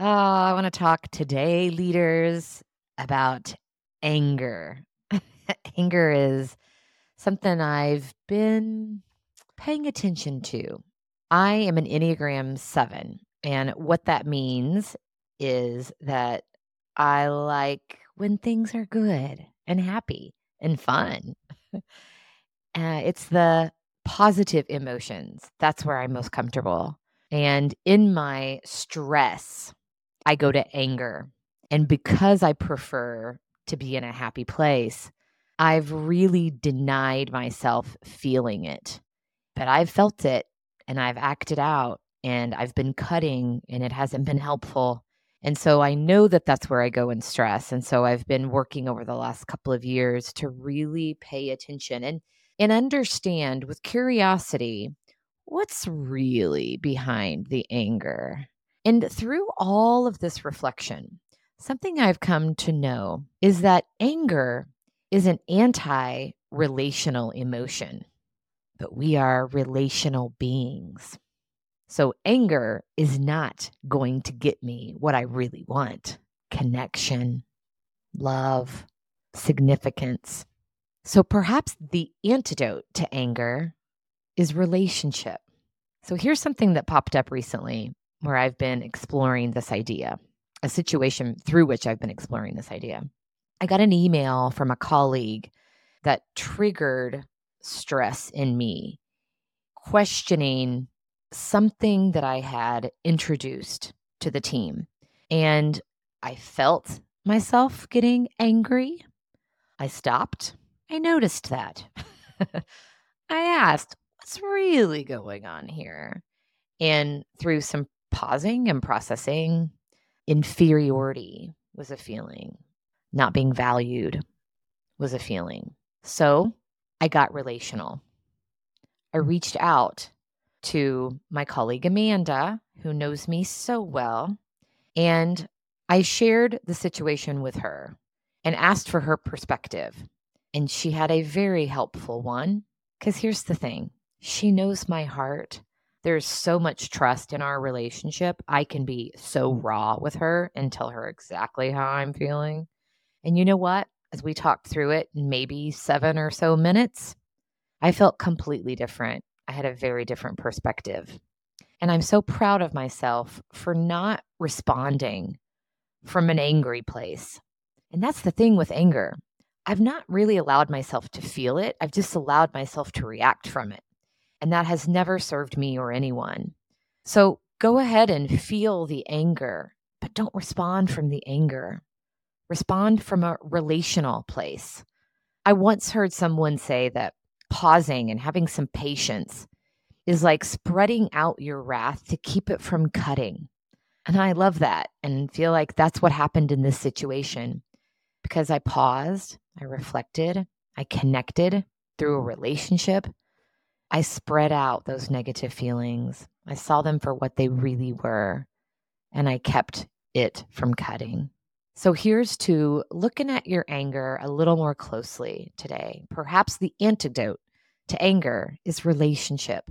Oh, I want to talk today, leaders, about anger. anger is something I've been paying attention to. I am an Enneagram 7, and what that means is that I like when things are good and happy and fun. uh, it's the positive emotions. That's where I'm most comfortable. And in my stress, I go to anger. And because I prefer to be in a happy place, I've really denied myself feeling it. But I've felt it and I've acted out and I've been cutting and it hasn't been helpful. And so I know that that's where I go in stress. And so I've been working over the last couple of years to really pay attention and and understand with curiosity what's really behind the anger. And through all of this reflection, something I've come to know is that anger is an anti relational emotion, but we are relational beings. So anger is not going to get me what I really want connection, love, significance. So perhaps the antidote to anger is relationship. So here's something that popped up recently where I've been exploring this idea, a situation through which I've been exploring this idea. I got an email from a colleague that triggered stress in me, questioning something that I had introduced to the team. And I felt myself getting angry. I stopped. I noticed that. I asked, what's really going on here? And through some pausing and processing, inferiority was a feeling, not being valued was a feeling. So I got relational. I reached out to my colleague Amanda, who knows me so well, and I shared the situation with her and asked for her perspective. And she had a very helpful one. Because here's the thing she knows my heart. There's so much trust in our relationship. I can be so mm. raw with her and tell her exactly how I'm feeling. And you know what? As we talked through it, maybe seven or so minutes, I felt completely different. I had a very different perspective. And I'm so proud of myself for not responding from an angry place. And that's the thing with anger. I've not really allowed myself to feel it, I've just allowed myself to react from it. And that has never served me or anyone. So go ahead and feel the anger, but don't respond from the anger. Respond from a relational place. I once heard someone say that pausing and having some patience is like spreading out your wrath to keep it from cutting. And I love that and feel like that's what happened in this situation because I paused, I reflected, I connected through a relationship. I spread out those negative feelings. I saw them for what they really were, and I kept it from cutting. So here's to looking at your anger a little more closely today. Perhaps the antidote to anger is relationship.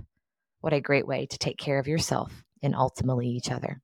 What a great way to take care of yourself and ultimately each other.